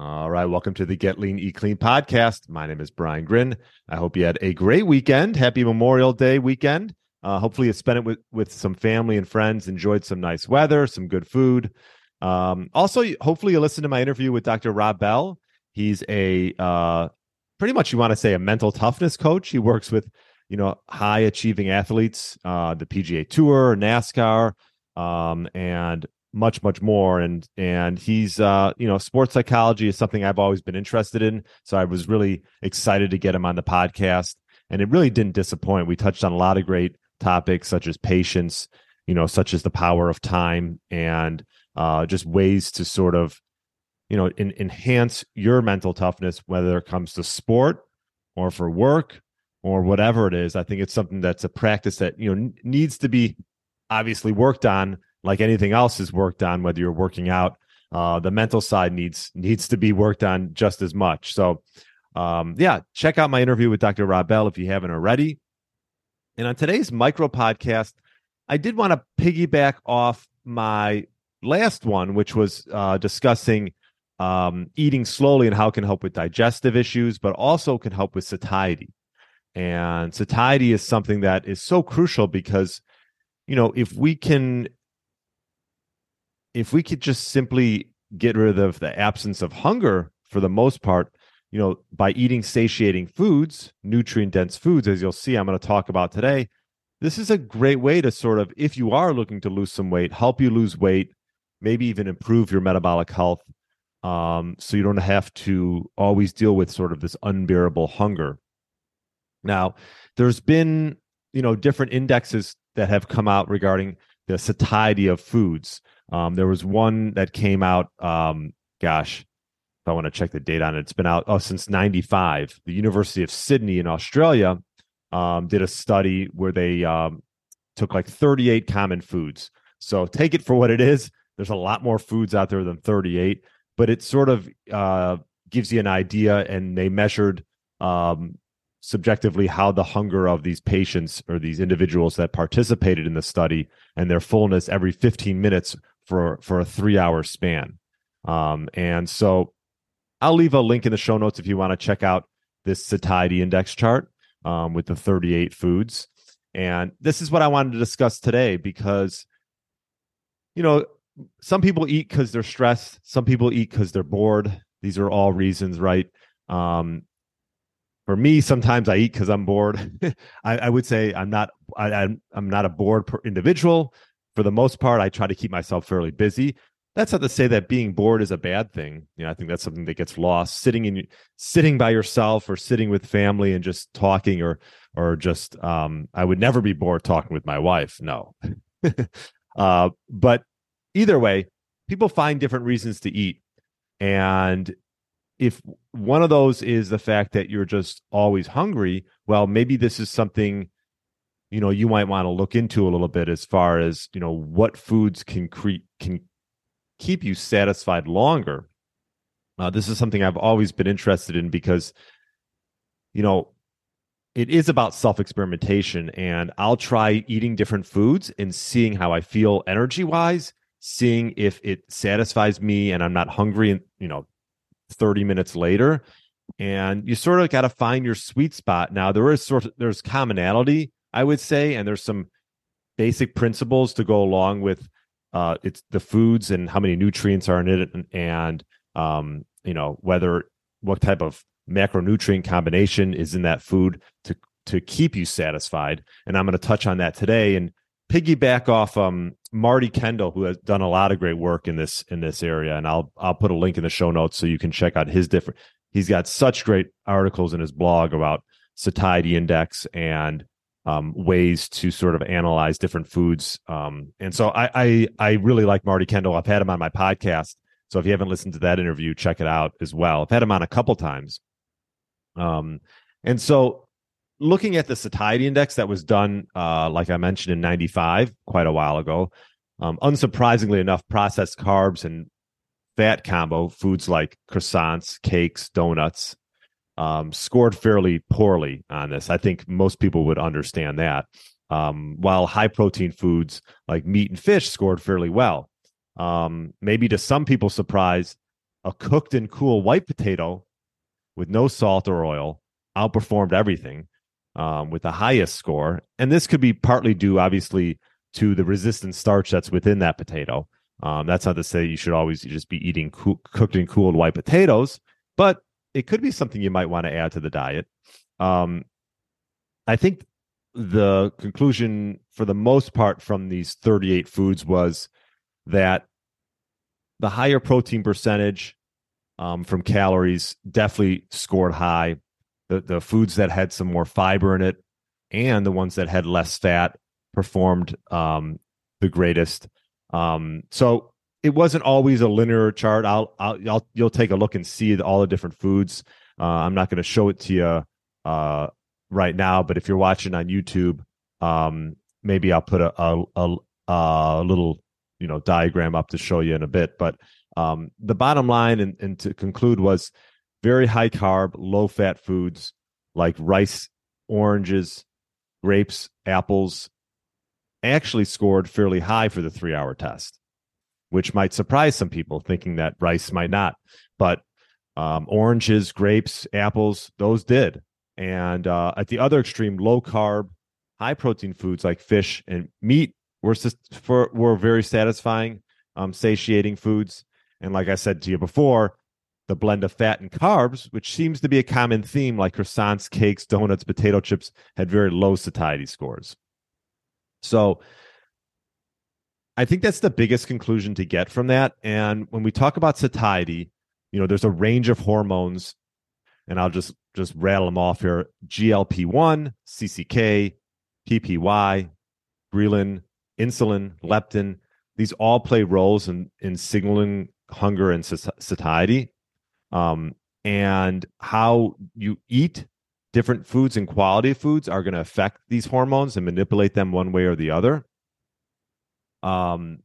All right, welcome to the Get Lean, Eat Clean podcast. My name is Brian Grin. I hope you had a great weekend. Happy Memorial Day weekend. Uh, hopefully, you spent it with, with some family and friends, enjoyed some nice weather, some good food. Um, also, hopefully, you listened to my interview with Dr. Rob Bell. He's a uh, pretty much you want to say a mental toughness coach. He works with you know high achieving athletes, uh, the PGA Tour, NASCAR, um, and much much more. And and he's uh you know sports psychology is something i've always been interested in. So i was really excited to get him on the podcast. And it really didn't disappoint. We touched on a lot of great topics such as patience you know such as the power of time and uh just ways to sort of you know in, enhance your mental toughness whether it comes to sport or for work or whatever it is. I think it's something that's a practice that you know needs to be obviously worked on like anything else is worked on, whether you're working out, uh, the mental side needs needs to be worked on just as much. So, um, yeah, check out my interview with Dr. Rob Bell if you haven't already. And on today's micro podcast, I did want to piggyback off my last one, which was uh, discussing um, eating slowly and how it can help with digestive issues, but also can help with satiety. And satiety is something that is so crucial because, you know, if we can if we could just simply get rid of the absence of hunger for the most part, you know, by eating satiating foods, nutrient dense foods, as you'll see, I'm going to talk about today. This is a great way to sort of, if you are looking to lose some weight, help you lose weight, maybe even improve your metabolic health. Um, so you don't have to always deal with sort of this unbearable hunger. Now, there's been, you know, different indexes that have come out regarding the satiety of foods. Um, there was one that came out, um, gosh, if I want to check the date on it, it's been out oh, since 95. The University of Sydney in Australia um, did a study where they um, took like 38 common foods. So take it for what it is. There's a lot more foods out there than 38, but it sort of uh, gives you an idea. And they measured um, subjectively how the hunger of these patients or these individuals that participated in the study and their fullness every 15 minutes for for a three hour span. Um, and so I'll leave a link in the show notes if you want to check out this satiety index chart um, with the 38 foods. And this is what I wanted to discuss today because, you know, some people eat because they're stressed. Some people eat because they're bored. These are all reasons, right? Um, for me, sometimes I eat because I'm bored. I, I, would say I'm not. I, am I'm not a bored individual for the most part, I try to keep myself fairly busy. That's not to say that being bored is a bad thing. You know, I think that's something that gets lost. Sitting in, sitting by yourself, or sitting with family and just talking, or or just, um, I would never be bored talking with my wife. No, uh, but either way, people find different reasons to eat, and if one of those is the fact that you're just always hungry, well, maybe this is something you know you might want to look into a little bit as far as you know what foods can create can keep you satisfied longer. Uh, this is something i've always been interested in because you know it is about self experimentation and i'll try eating different foods and seeing how i feel energy wise seeing if it satisfies me and i'm not hungry and you know 30 minutes later. And you sort of got to find your sweet spot. Now there is sort of there's commonality I would say, and there's some basic principles to go along with uh, it's the foods and how many nutrients are in it, and, and um, you know whether what type of macronutrient combination is in that food to to keep you satisfied. And I'm going to touch on that today and piggyback off um, Marty Kendall, who has done a lot of great work in this in this area. And I'll I'll put a link in the show notes so you can check out his different. He's got such great articles in his blog about satiety index and um, ways to sort of analyze different foods. Um, and so I, I, I really like Marty Kendall. I've had him on my podcast. So if you haven't listened to that interview, check it out as well. I've had him on a couple times. Um, and so looking at the satiety index that was done, uh, like I mentioned in 95, quite a while ago, um, unsurprisingly enough, processed carbs and fat combo, foods like croissants, cakes, donuts, um, scored fairly poorly on this. I think most people would understand that. Um, while high protein foods like meat and fish scored fairly well. Um, maybe to some people's surprise, a cooked and cool white potato with no salt or oil outperformed everything um, with the highest score. And this could be partly due, obviously, to the resistant starch that's within that potato. Um, that's not to say you should always just be eating co- cooked and cooled white potatoes, but it could be something you might want to add to the diet. Um, I think the conclusion, for the most part, from these 38 foods was that the higher protein percentage um, from calories definitely scored high. The the foods that had some more fiber in it and the ones that had less fat performed um, the greatest. Um, so it wasn't always a linear chart. I'll, I'll, I'll you'll take a look and see all the different foods. Uh, I'm not going to show it to you uh, right now, but if you're watching on YouTube, um, maybe I'll put a, a, a, a, little you know diagram up to show you in a bit. But um, the bottom line, and, and to conclude, was very high carb, low fat foods like rice, oranges, grapes, apples, actually scored fairly high for the three hour test, which might surprise some people thinking that rice might not. But um, oranges, grapes, apples, those did. And uh, at the other extreme, low carb, high protein foods like fish and meat were, for, were very satisfying, um, satiating foods. And like I said to you before, the blend of fat and carbs, which seems to be a common theme, like croissants, cakes, donuts, potato chips, had very low satiety scores. So I think that's the biggest conclusion to get from that. And when we talk about satiety, you know, there's a range of hormones, and I'll just just rattle them off here: GLP-1, CCK, PPY, ghrelin, insulin, leptin. These all play roles in in signaling hunger and satiety. Um, and how you eat different foods and quality of foods are going to affect these hormones and manipulate them one way or the other. Um,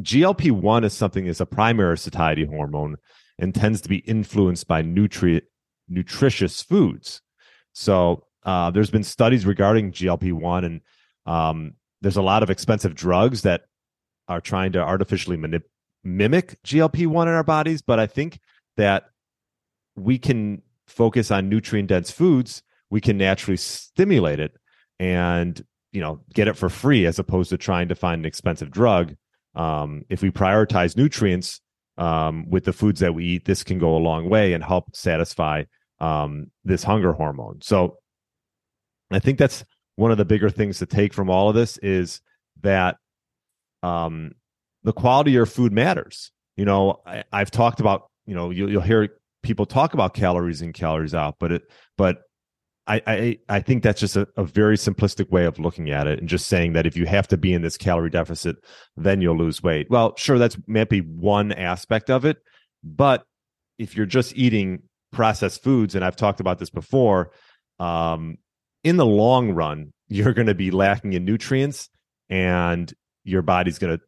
GLP 1 is something that's a primary satiety hormone and tends to be influenced by nutrient nutritious foods. So uh, there's been studies regarding GLP 1, and um, there's a lot of expensive drugs that are trying to artificially manip- mimic GLP 1 in our bodies. But I think that we can focus on nutrient dense foods we can naturally stimulate it and you know get it for free as opposed to trying to find an expensive drug. Um, if we prioritize nutrients um, with the foods that we eat this can go a long way and help satisfy um, this hunger hormone. So i think that's one of the bigger things to take from all of this is that um, the quality of your food matters. You know I, have talked about you know you'll, you'll hear people talk about calories in calories out but it but I, I, I think that's just a, a, very simplistic way of looking at it and just saying that if you have to be in this calorie deficit, then you'll lose weight. Well, sure, that's maybe one aspect of it. But if you're just eating processed foods, and I've talked about this before, um, in the long run, you're going to be lacking in nutrients and your body's going to,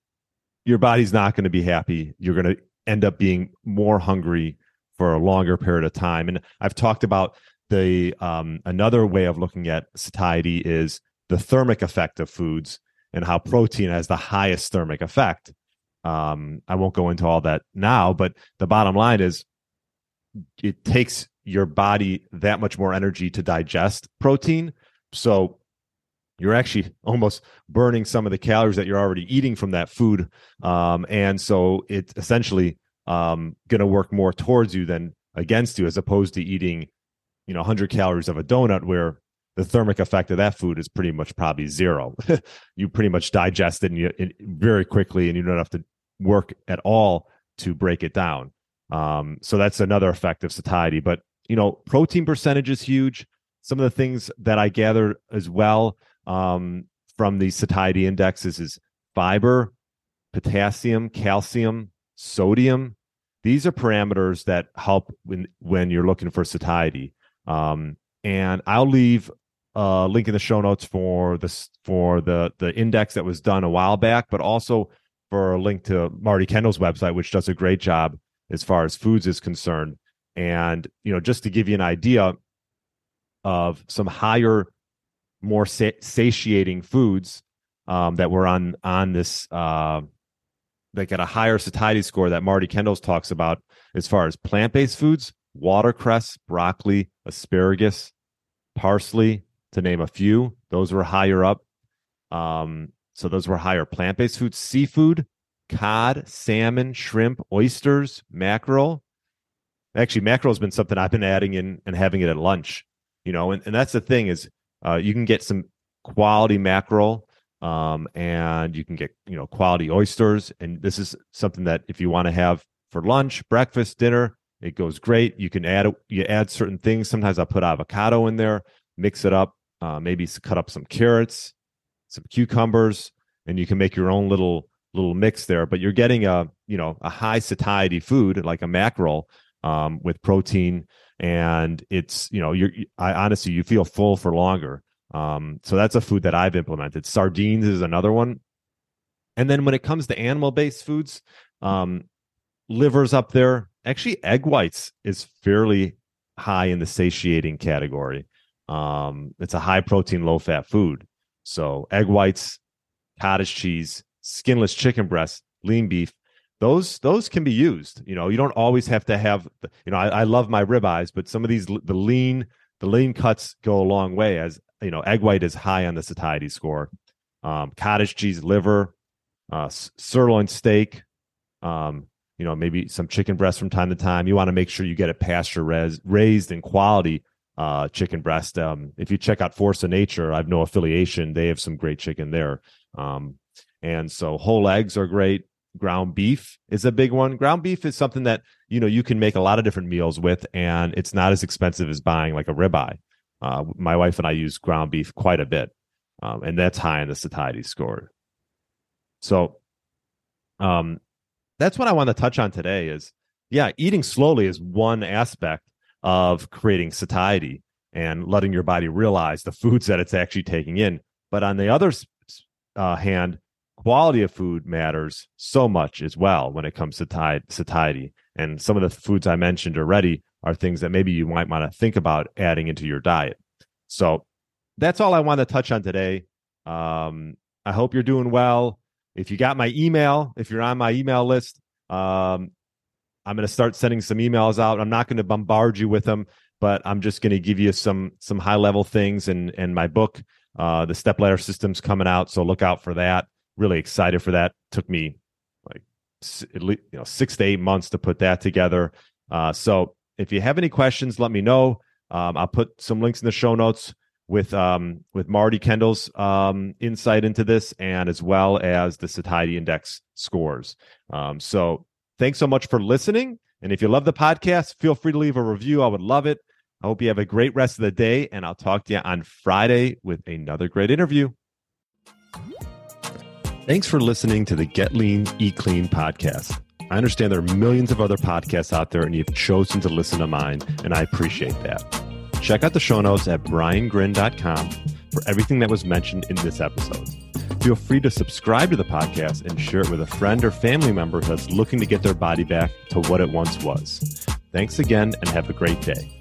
your body's not going to be happy. You're going to end up being more hungry for a longer period of time. And I've talked about the um, another way of looking at satiety is the thermic effect of foods and how protein has the highest thermic effect. Um, I won't go into all that now, but the bottom line is it takes your body that much more energy to digest protein. So you're actually almost burning some of the calories that you're already eating from that food. Um, and so it's essentially um, going to work more towards you than against you, as opposed to eating you know 100 calories of a donut where the thermic effect of that food is pretty much probably zero. You pretty much digest it, and you, very quickly and you don't have to work at all to break it down. Um, so that's another effect of satiety but you know protein percentage is huge. Some of the things that i gather as well um, from the satiety indexes is fiber potassium calcium sodium. These are parameters that help when when you're looking for satiety. Um, and I'll leave a link in the show notes for this for the the index that was done a while back, but also for a link to Marty Kendall's website, which does a great job as far as foods is concerned. And you know, just to give you an idea of some higher, more satiating foods um, that were on on this uh, that get a higher satiety score that Marty Kendall's talks about as far as plant based foods: watercress, broccoli, asparagus, parsley, to name a few. Those were higher up. Um, so those were higher plant based foods, seafood, cod, salmon, shrimp, oysters, mackerel. Actually, mackerel has been something I've been adding in and having it at lunch. You know, and, and that's the thing is uh, you can get some quality mackerel um, and you can get you know quality oysters. And this is something that if you want to have for lunch, breakfast, dinner, it goes great. You can add you add certain things. Sometimes I put avocado in there, mix it up, uh, maybe cut up some carrots, some cucumbers, and you can make your own little little mix there. But you're getting a you know a high satiety food like a mackerel um, with protein, and it's you know you're I honestly you feel full for longer. Um, so that's a food that I've implemented. Sardines is another one. And then when it comes to animal based foods, um, livers up there. Actually, egg whites is fairly high in the satiating category. Um, it's a high protein, low fat food. So egg whites, cottage cheese, skinless chicken breast, lean beef, those those can be used. You know, you don't always have to have. You know, I, I love my ribeyes, but some of these the lean the lean cuts go a long way. As you know, egg white is high on the satiety score. Um, cottage cheese, liver, uh, sirloin steak. Um, you know, maybe some chicken breast from time to time. You want to make sure you get a pasture res- raised in quality uh, chicken breast. Um, if you check out Force of Nature, I have no affiliation. They have some great chicken there. Um, and so whole eggs are great. Ground beef is a big one. Ground beef is something that you know you can make a lot of different meals with, and it's not as expensive as buying like a ribeye. Uh, my wife and I use ground beef quite a bit, um, and that's high in the satiety score. So, um, that's what I want to touch on today. Is yeah, eating slowly is one aspect of creating satiety and letting your body realize the foods that it's actually taking in. But on the other uh, hand, quality of food matters so much as well when it comes to satiety. And some of the foods I mentioned already are things that maybe you might want to think about adding into your diet. So that's all I want to touch on today. Um, I hope you're doing well. If you got my email, if you're on my email list, um, I'm going to start sending some emails out. I'm not going to bombard you with them, but I'm just going to give you some some high level things. And and my book, uh, the Step Ladder System's coming out, so look out for that. Really excited for that. Took me like at least you know six to eight months to put that together. Uh, so if you have any questions, let me know. Um, I'll put some links in the show notes with um, with Marty Kendall's um, insight into this, and as well as the satiety index scores. Um, so Thanks so much for listening. And if you love the podcast, feel free to leave a review. I would love it. I hope you have a great rest of the day, and I'll talk to you on Friday with another great interview. Thanks for listening to the Get Lean, Eat Clean podcast. I understand there are millions of other podcasts out there, and you've chosen to listen to mine, and I appreciate that. Check out the show notes at briangrin.com for everything that was mentioned in this episode. Feel free to subscribe to the podcast and share it with a friend or family member that's looking to get their body back to what it once was. Thanks again and have a great day.